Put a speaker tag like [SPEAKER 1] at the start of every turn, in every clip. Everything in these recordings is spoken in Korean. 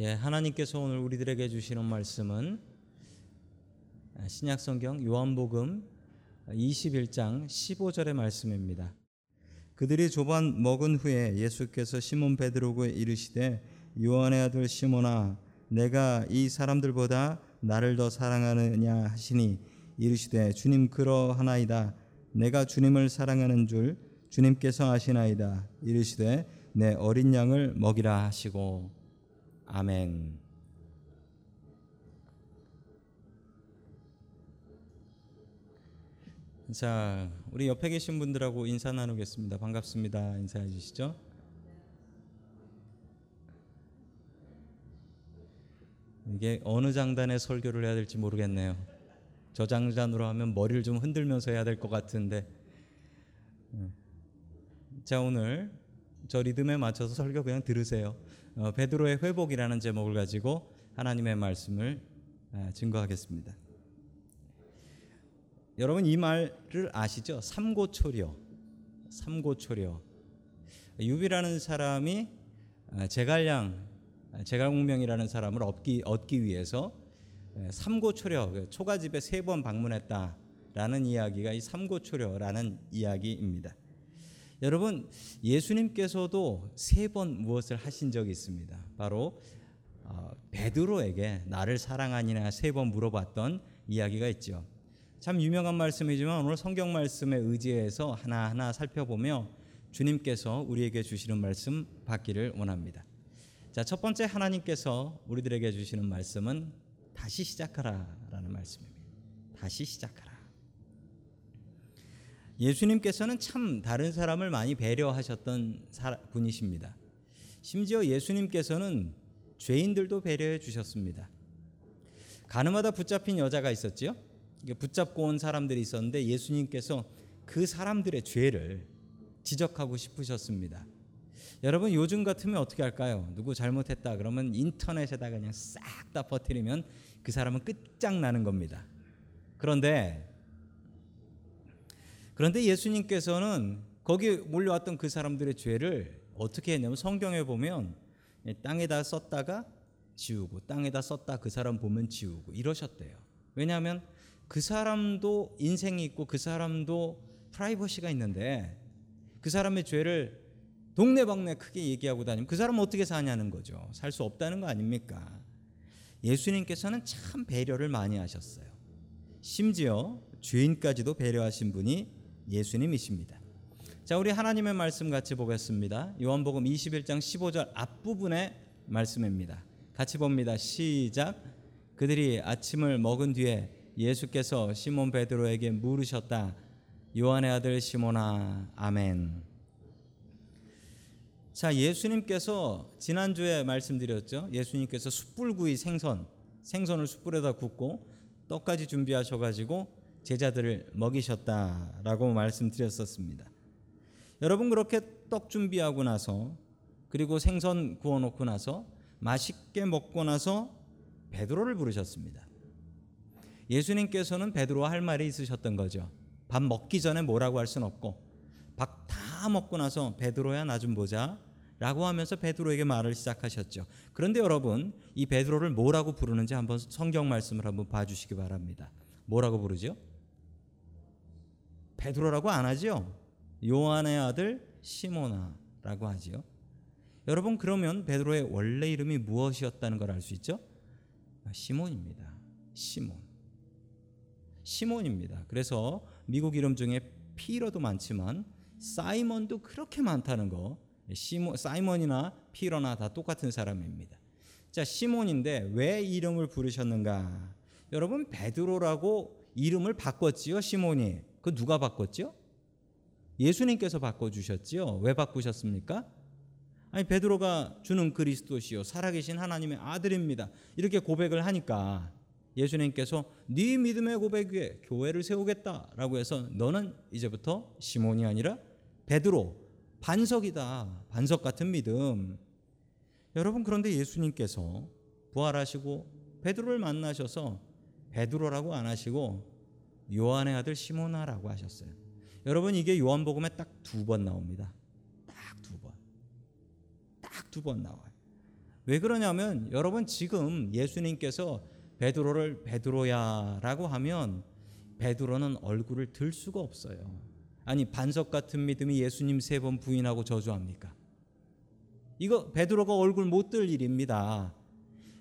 [SPEAKER 1] 예, 하나님께서 오늘 우리들에게 주시는 말씀은 신약 성경 요한복음 21장 15절의 말씀입니다. 그들이 조반 먹은 후에 예수께서 시몬 베드로에게 이르시되 요한의 아들 시몬아 내가 이 사람들보다 나를 더 사랑하느냐 하시니 이르시되 주님 그러하나이다. 내가 주님을 사랑하는 줄 주님께서 아시나이다. 이르시되 내 어린 양을 먹이라 하시고 아멘. 자, 우리 옆에 계신 분들하고 인사 나누겠습니다. 반갑습니다. 인사해 주시죠. 이게 어느 장단에 설교를 해야 될지 모르겠네요. 저 장단으로 하면 머리를 좀 흔들면서 해야 될 것 같은데. 자, 오늘 저 리듬에 맞춰서 설교 그냥 들으세요. 어, 베드로의 회복이라는 제목을 가지고 하나님의 말씀을 아, 증거하겠습니다. 여러분 이 말을 아시죠? 삼고초려. 삼고초려. 유비라는 사람이 아, 제갈량 아, 제갈공명이라는 사람을 얻기 얻기 위해서 삼고초려 그 초가집에 세 번 방문했다라는 이야기가 이 삼고초려라는 이야기입니다. 여러분 예수님께서도 세 번 무엇을 하신 적이 있습니다. 바로 어, 베드로에게 나를 사랑하니나 세번 물어봤던 이야기가 있죠. 참 유명한 말씀이지만 오늘 성경 말씀에 의지해서 하나하나 살펴보며 주님께서 우리에게 주시는 말씀 받기를 원합니다. 자, 첫 번째 하나님께서 우리들에게 주시는 말씀은 다시 시작하라라는 말씀입니다. 다시 시작하라. 예수님께서는 참 다른 사람을 많이 배려하셨던 분이십니다. 심지어 예수님께서는 죄인들도 배려해 주셨습니다. 가늠하다 붙잡힌 여자가 있었지요. 붙잡고 온 사람들이 있었는데 예수님께서 그 사람들의 죄를 지적하고 싶으셨습니다. 여러분 요즘 같으면 어떻게 할까요? 누구 잘못했다 그러면 인터넷에다 그냥 싹 다 퍼뜨리면 그 사람은 끝장나는 겁니다. 그런데 그런데 예수님께서는 거기 몰려왔던 그 사람들의 죄를 어떻게 했냐면 성경에 보면 땅에다 썼다가 지우고 땅에다 썼다 그 사람 보면 지우고 이러셨대요. 왜냐하면 그 사람도 인생이 있고 그 사람도 프라이버시가 있는데 그 사람의 죄를 동네방네 크게 얘기하고 다니면 그 사람은 어떻게 사냐는 거죠. 살 수 없다는 거 아닙니까? 예수님께서는 참 배려를 많이 하셨어요. 심지어 죄인까지도 배려하신 분이 예수님이십니다. 자, 우리 하나님의 말씀 같이 보겠습니다. 요한복음 21장 15절 앞부분의 말씀입니다. 같이 봅니다. 시작. 그들이 아침을 먹은 뒤에 예수께서 시몬 베드로에게 물으셨다. 요한의 아들 시몬아, 아멘. 자, 예수님께서 지난주에 말씀드렸죠. 예수님께서 숯불구이 생선, 생선을 숯불에다 굽고 떡까지 준비하셔 가지고 제자들을 먹이셨다라고 말씀드렸었습니다. 여러분 그렇게 떡 준비하고 나서 그리고 생선 구워 놓고 나서 맛있게 먹고 나서 베드로를 부르셨습니다. 예수님께서는 베드로와 할 말이 있으셨던 거죠. 밥 먹기 전에 뭐라고 할 수는 없고 밥 다 먹고 나서 베드로야 나 좀 보자 라고 하면서 베드로에게 말을 시작하셨죠. 그런데 여러분 이 베드로를 뭐라고 부르는지 한번 성경 말씀을 한번 봐주시기 바랍니다. 뭐라고 부르죠? 베드로라고 안 하죠. 요한의 아들 시모나라고 하지요. 여러분 그러면 베드로의 원래 이름이 무엇이었다는 걸 알 수 있죠? 아, 시몬입니다. 시몬. 시몬입니다. 그래서 미국 이름 중에 피러도 많지만 사이먼도 그렇게 많다는 거. 시모, 사이먼이나 피러나 다 똑같은 사람입니다. 자, 시몬인데 왜 이름을 부르셨는가? 여러분 베드로라고 이름을 바꿨지요, 시몬이. 그 누가 바꿨죠? 예수님께서 바꿔 주셨지요. 왜 바꾸셨습니까? 아니 베드로가 주는 그리스도시요 살아계신 하나님의 아들입니다. 이렇게 고백을 하니까 예수님께서 네 믿음의 고백 위에 교회를 세우겠다라고 해서 너는 이제부터 시몬이 아니라 베드로 반석이다. 반석 같은 믿음. 여러분 그런데 예수님께서 부활하시고 베드로를 만나셔서 베드로라고 안 하시고 요한의 아들 시모나라고 하셨어요. 여러분 이게 요한복음에 딱 두 번 나옵니다. 딱 두 번. 딱 두 번 나와요. 왜 그러냐면 여러분 지금 예수님께서 베드로를 베드로야라고 하면 베드로는 얼굴을 들 수가 없어요. 아니 반석 같은 믿음이 예수님 세 번 부인하고 저주합니까? 이거 베드로가 얼굴 못 들 일입니다.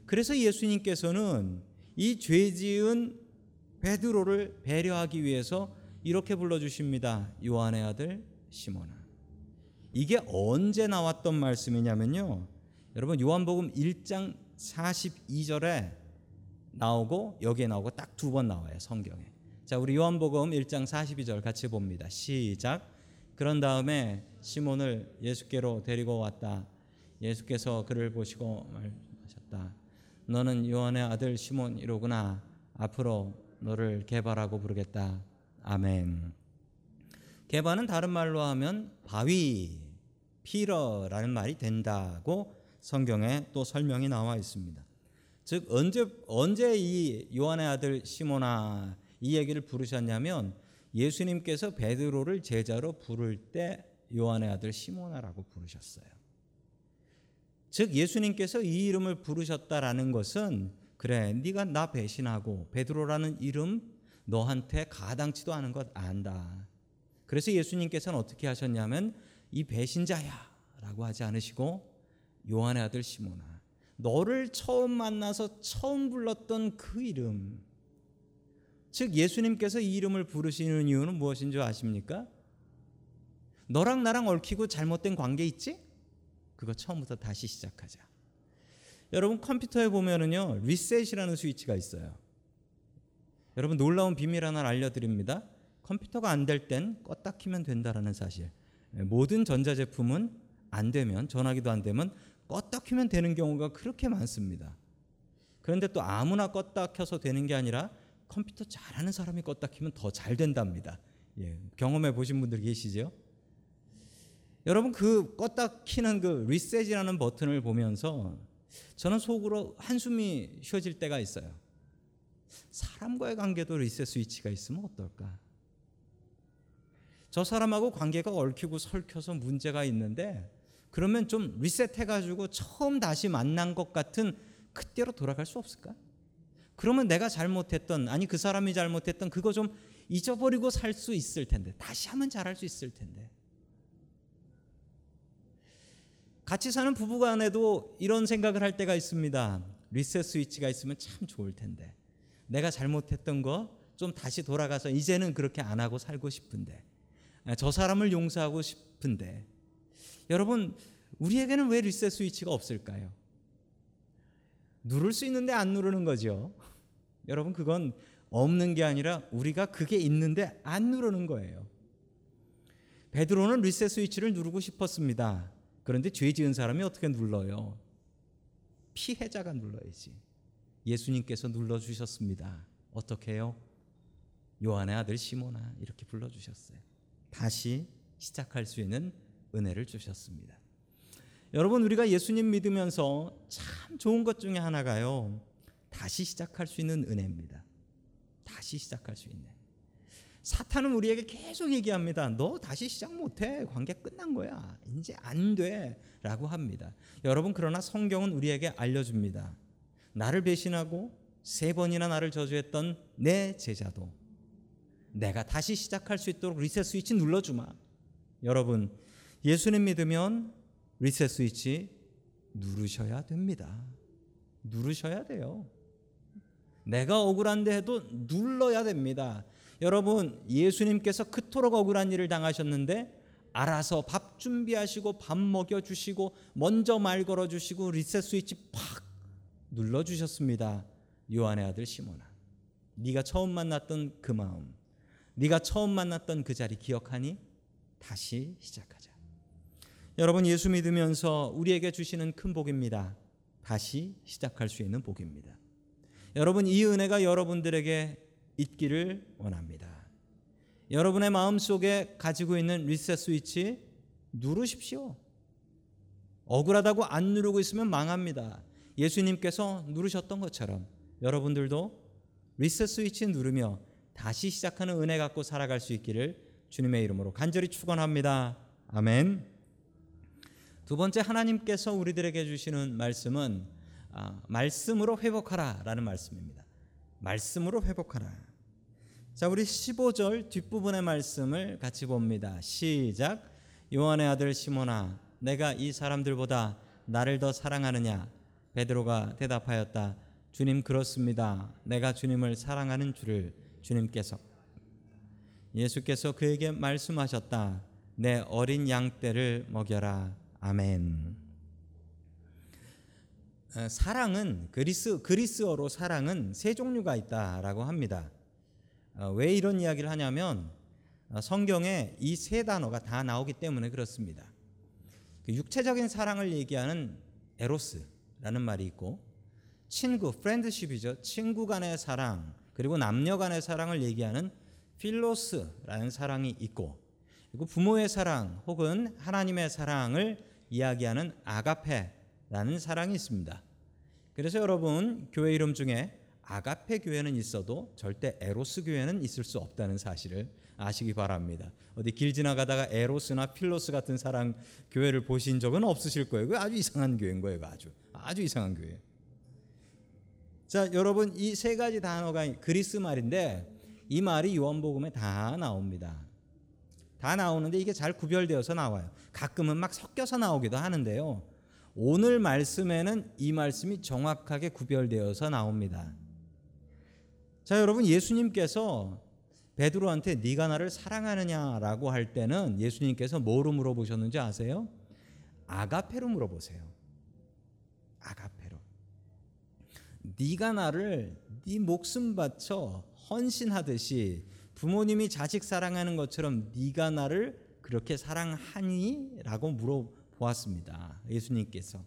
[SPEAKER 1] 그래서 예수님께서는 이 죄지은 베드로를 배려하기 위해서 이렇게 불러 주십니다. 요한의 아들 시몬아. 이게 언제 나왔던 말씀이냐면요. 여러분 요한복음 1장 42절에 나오고 여기에 나오고 딱 두 번 나와요, 성경에. 자, 우리 요한복음 1장 42절 같이 봅니다. 시작. 그런 다음에 시몬을 예수께로 데리고 왔다. 예수께서 그를 보시고 말하셨다. 너는 요한의 아들 시몬이로구나. 앞으로 너를 개발하고 부르겠다. 아멘. 개발은 다른 말로 하면 바위, 피러라는 말이 된다고 성경에 또 설명이 나와 있습니다. 즉 언제 언제 이 요한의 아들 시몬아 이 얘기를 부르셨냐면 예수님께서 베드로를 제자로 부를 때 요한의 아들 시몬아라고 부르셨어요. 즉 예수님께서 이 이름을 부르셨다라는 것은 그래 네가 나 배신하고 베드로라는 이름 너한테 가당치도 않은 것 안다. 그래서 예수님께서는 어떻게 하셨냐면 이 배신자야라고 하지 않으시고 요한의 아들 시몬아 너를 처음 만나서 처음 불렀던 그 이름 즉 예수님께서 이 이름을 부르시는 이유는 무엇인 줄 아십니까? 너랑 나랑 얽히고 잘못된 관계 있지? 그거 처음부터 다시 시작하자. 여러분 컴퓨터에 보면은요 리셋이라는 스위치가 있어요. 여러분 놀라운 비밀 하나 알려드립니다. 컴퓨터가 안 될 땐 껐다 키면 된다라는 사실. 모든 전자제품은 안 되면 전화기도 안 되면 껐다 키면 되는 경우가 그렇게 많습니다. 그런데 또 아무나 껐다 켜서 되는 게 아니라 컴퓨터 잘하는 사람이 껐다 키면 더 잘 된답니다. 예, 경험해 보신 분들 계시죠? 여러분 그 껐다 키는 그 리셋이라는 버튼을 보면서 저는 속으로 한숨이 쉬어질 때가 있어요. 사람과의 관계도 리셋 스위치가 있으면 어떨까? 저 사람하고 관계가 얽히고 설켜서 문제가 있는데 그러면 좀 리셋해가지고 처음 다시 만난 것 같은 그때로 돌아갈 수 없을까? 그러면 내가 잘못했던 아니 그 사람이 잘못했던 그거 좀 잊어버리고 살 수 있을 텐데 다시 하면 잘할 수 있을 텐데 같이 사는 부부 간에도 이런 생각을 할 때가 있습니다. 리셋 스위치가 있으면 참 좋을 텐데 내가 잘못했던 거 좀 다시 돌아가서 이제는 그렇게 안 하고 살고 싶은데 저 사람을 용서하고 싶은데 여러분 우리에게는 왜 리셋 스위치가 없을까요? 누를 수 있는데 안 누르는 거죠. 여러분 그건 없는 게 아니라 우리가 그게 있는데 안 누르는 거예요. 베드로는 리셋 스위치를 누르고 싶었습니다. 그런데 죄 지은 사람이 어떻게 눌러요? 피해자가 눌러야지. 예수님께서 눌러 주셨습니다. 어떻게 해요? 요한의 아들 시모나 이렇게 불러 주셨어요. 다시 시작할 수 있는 은혜를 주셨습니다. 여러분 우리가 예수님 믿으면서 참 좋은 것 중에 하나가요. 다시 시작할 수 있는 은혜입니다. 다시 시작할 수 있는. 사탄은 우리에게 계속 얘기합니다. 너 다시 시작 못해. 관계 끝난 거야. 이제 안 돼. 라고 합니다. 여러분, 그러나 성경은 우리에게 알려줍니다. 나를 배신하고 세 번이나 나를 저주했던 내 제자도 내가 다시 시작할 수 있도록 리셋 스위치 눌러주마. 여러분, 예수님 믿으면 리셋 스위치 누르셔야 됩니다. 누르셔야 돼요. 내가 억울한데 해도 눌러야 됩니다. 여러분, 예수님께서 그토록 억울한 일을 당하셨는데 알아서 밥 준비하시고 밥 먹여 주시고 먼저 말 걸어 주시고 리셋 스위치 팍 눌러 주셨습니다. 요한의 아들 시몬아. 네가 처음 만났던 그 마음, 네가 처음 만났던 그 자리 기억하니? 다시 시작하자. 여러분 예수 믿으면서 우리에게 주시는 큰 복입니다. 다시 시작할 수 있는 복입니다. 여러분 이 은혜가 여러분들에게 있기를 원합니다. 여러분의 마음 속에 가지고 있는 리셋 스위치 누르십시오. 억울하다고 안 누르고 있으면 망합니다. 예수님께서 누르셨던 것처럼 여러분들도 리셋 스위치 누르며 다시 시작하는 은혜 갖고 살아갈 수 있기를 주님의 이름으로 간절히 축원합니다. 아멘. 두 번째 하나님께서 우리들에게 주시는 말씀은 아, 말씀으로 회복하라라는 말씀입니다. 말씀으로 회복하라. 자, 우리 15절 뒷부분의 말씀을 같이 봅니다. 시작. 요한의 아들 시몬아, 내가 이 사람들보다 나를 더 사랑하느냐? 베드로가 대답하였다. 주님 그렇습니다. 내가 주님을 사랑하는 줄을 주님께서 예수께서 그에게 말씀하셨다. 내 어린 양 떼를 먹여라. 아멘. 어, 사랑은 그리스 그리스어로 사랑은 세 종류가 있다라고 합니다. 어, 왜 이런 이야기를 하냐면 어, 성경에 이 세 단어가 다 나오기 때문에 그렇습니다. 그 육체적인 사랑을 얘기하는 에로스라는 말이 있고 친구 friendship이죠. 친구 간의 사랑 그리고 남녀 간의 사랑을 얘기하는 필로스라는 사랑이 있고 그리고 부모의 사랑 혹은 하나님의 사랑을 이야기하는 아가페라는 사랑이 있습니다. 그래서 여러분 교회 이름 중에 아가페 교회는 있어도 절대 에로스 교회는 있을 수 없다는 사실을 아시기 바랍니다. 어디 길 지나가다가 에로스나 필로스 같은 사랑 교회를 보신 적은 없으실 거예요. 그 아주 이상한 교회인 거예요. 아주 아주 이상한 교회. 자, 여러분 이 세 가지 단어가 그리스 말인데 이 말이 요한복음에 다 나옵니다. 다 나오는데 이게 잘 구별되어서 나와요. 가끔은 막 섞여서 나오기도 하는데요. 오늘 말씀에는 이 말씀이 정확하게 구별되어서 나옵니다. 자, 여러분 예수님께서 베드로한테 네가 나를 사랑하느냐라고 할 때는 예수님께서 뭐로 물어보셨는지 아세요? 아가페로 물어보세요. 아가페로. 네가 나를 네 목숨 바쳐 헌신하듯이 부모님이 자식 사랑하는 것처럼 네가 나를 그렇게 사랑하니?라고 물어보았습니다. 예수님께서.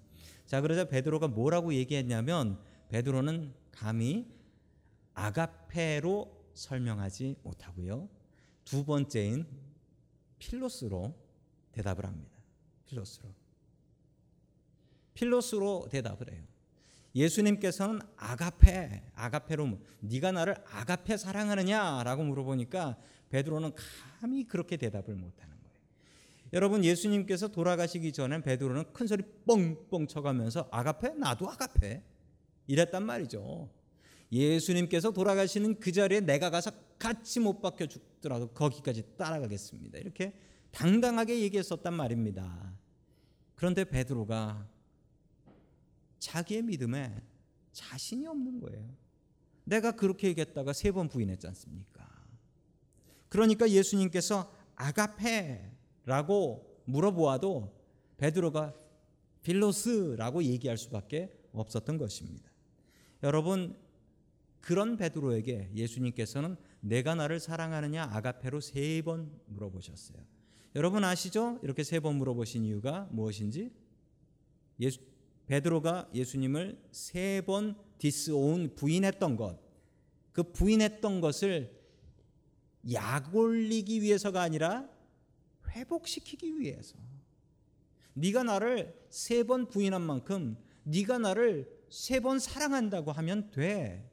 [SPEAKER 1] 자, 그러자 베드로가 뭐라고 얘기했냐면 베드로는 감히 아가페로 설명하지 못하고요. 두 번째인 필로스로 대답을 합니다. 필로스로. 필로스로 대답을 해요. 예수님께서는 아가페, 아가페로 네가 나를 아가페 사랑하느냐라고 물어보니까 베드로는 감히 그렇게 대답을 못 하는 거예요. 여러분 예수님께서 돌아가시기 전에 베드로는 큰 소리 뻥뻥 쳐가면서 아가페 나도 아가페 이랬단 말이죠. 예수님께서 돌아가시는 그 자리에 내가 가서 같이 못 박혀 죽더라도 거기까지 따라가겠습니다. 이렇게 당당하게 얘기했었단 말입니다. 그런데 베드로가 자기의 믿음에 자신이 없는 거예요. 내가 그렇게 얘기했다가 세 번 부인했지 않습니까? 그러니까 예수님께서 아가페라고 물어보아도 베드로가 필로스라고 얘기할 수밖에 없었던 것입니다. 여러분 그런 베드로에게 예수님께서는 내가 나를 사랑하느냐 아가페로 세 번 물어보셨어요. 여러분 아시죠? 이렇게 세 번 물어보신 이유가 무엇인지? 예수, 베드로가 예수님을 세 번 디스온 부인했던 것, 그 부인했던 것을 약 올리기 위해서가 아니라 회복시키기 위해서. 네가 나를 세 번 부인한 만큼 네가 나를 세 번 사랑한다고 하면 돼.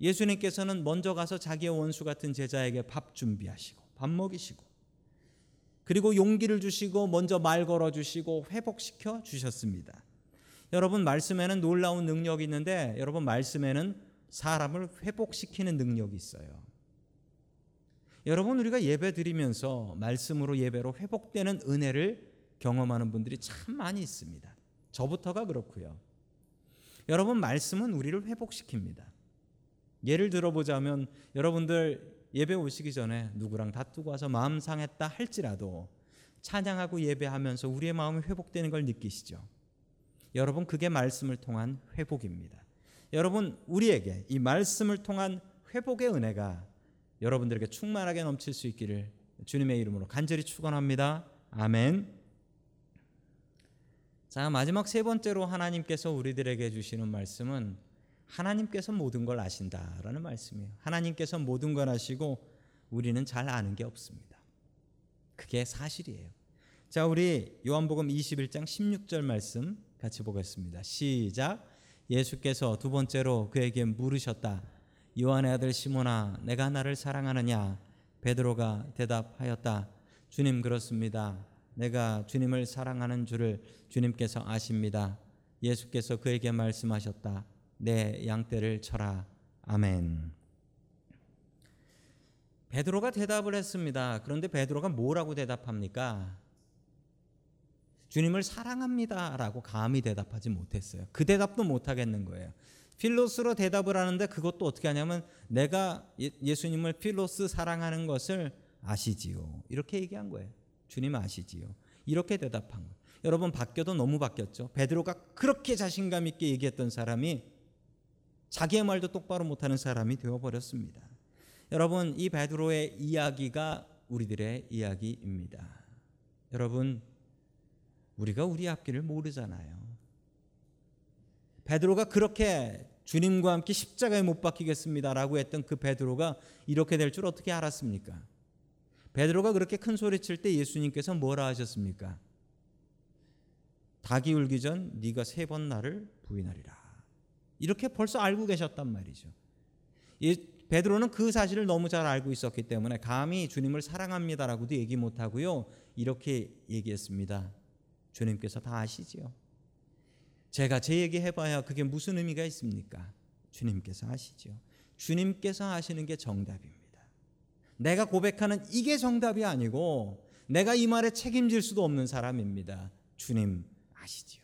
[SPEAKER 1] 예수님께서는 먼저 가서 자기의 원수 같은 제자에게 밥 준비하시고 밥 먹이시고 그리고 용기를 주시고 먼저 말 걸어 주시고 회복시켜 주셨습니다. 여러분 말씀에는 놀라운 능력이 있는데 여러분 말씀에는 사람을 회복시키는 능력이 있어요. 여러분 우리가 예배 드리면서 말씀으로 예배로 회복되는 은혜를 경험하는 분들이 참 많이 있습니다. 저부터가 그렇고요. 여러분 말씀은 우리를 회복시킵니다. 예를 들어보자면 여러분들 예배 오시기 전에 누구랑 다투고 와서 마음 상했다 할지라도 찬양하고 예배하면서 우리의 마음이 회복되는 걸 느끼시죠. 여러분 그게 말씀을 통한 회복입니다. 여러분 우리에게 이 말씀을 통한 회복의 은혜가 여러분들에게 충만하게 넘칠 수 있기를 주님의 이름으로 간절히 축원합니다. 아멘. 자, 마지막 세 번째로 하나님께서 우리들에게 주시는 말씀은 하나님께서 모든 걸 아신다라는 말씀이에요. 하나님께서 모든 걸 아시고 우리는 잘 아는 게 없습니다. 그게 사실이에요. 자, 우리 요한복음 21장 16절 말씀 같이 보겠습니다. 시작. 예수께서 두 번째로 그에게 물으셨다. 요한의 아들 시몬아, 내가 나를 사랑하느냐? 베드로가 대답하였다. 주님 그렇습니다. 내가 주님을 사랑하는 줄을 주님께서 아십니다. 예수께서 그에게 말씀하셨다. 내 양떼를 쳐라. 아멘. 베드로가 대답을 했습니다. 그런데 베드로가 뭐라고 대답합니까? 주님을 사랑합니다라고 감히 대답하지 못했어요. 그 대답도 못 하겠는 거예요. 필로스로 대답을 하는데 그것도 어떻게 하냐면 내가 예- 예수님을 필로스 사랑하는 것을 아시지요. 이렇게 얘기한 거예요. 주님 아시지요. 이렇게 대답한 거예요. 여러분 바뀌어도 너무 바뀌었죠. 베드로가 그렇게 자신감 있게 얘기했던 사람이 자기의 말도 똑바로 못하는 사람이 되어버렸습니다. 여러분 이 베드로의 이야기가 우리들의 이야기입니다. 여러분 우리가 우리 앞길을 모르잖아요. 베드로가 그렇게 주님과 함께 십자가에 못 박히겠습니다라고 했던 그 베드로가 이렇게 될 줄 어떻게 알았습니까? 베드로가 그렇게 큰 소리 칠 때 예수님께서 뭐라 하셨습니까? 닭이 울기 전 네가 세 번 나를 부인하리라. 이렇게 벌써 알고 계셨단 말이죠. 이 베드로는 그 사실을 너무 잘 알고 있었기 때문에 감히 주님을 사랑합니다라고도 얘기 못 하고요. 이렇게 얘기했습니다. 주님께서 다 아시지요. 제가 제 얘기 해봐야 그게 무슨 의미가 있습니까? 주님께서 아시죠. 주님께서 아시는 게 정답입니다. 내가 고백하는 이게 정답이 아니고 내가 이 말에 책임질 수도 없는 사람입니다. 주님 아시지요.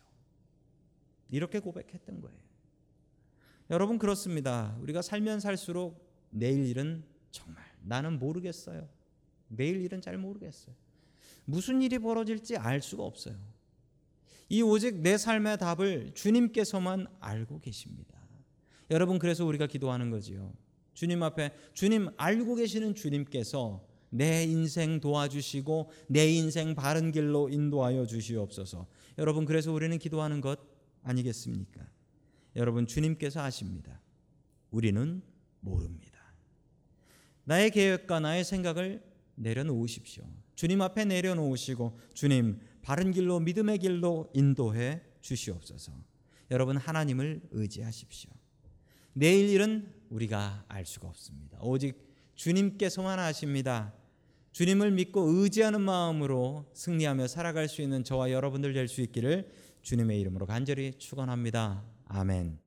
[SPEAKER 1] 이렇게 고백했던 거예요. 여러분 그렇습니다. 우리가 살면 살수록 내일 일은 정말 나는 모르겠어요. 내일 일은 잘 모르겠어요. 무슨 일이 벌어질지 알 수가 없어요. 이 오직 내 삶의 답을 주님께서만 알고 계십니다. 여러분 그래서 우리가 기도하는 거지요. 주님 앞에 주님 알고 계시는 주님께서 내 인생 도와주시고 내 인생 바른 길로 인도하여 주시옵소서. 여러분 그래서 우리는 기도하는 것 아니겠습니까? 여러분 주님께서 아십니다. 우리는 모릅니다. 나의 계획과 나의 생각을 내려놓으십시오. 주님 앞에 내려놓으시고 주님 바른 길로 믿음의 길로 인도해 주시옵소서. 여러분 하나님을 의지하십시오. 내일 일은 우리가 알 수가 없습니다. 오직 주님께서만 아십니다. 주님을 믿고 의지하는 마음으로 승리하며 살아갈 수 있는 저와 여러분들 될 수 있기를 주님의 이름으로 간절히 축원합니다. 아멘.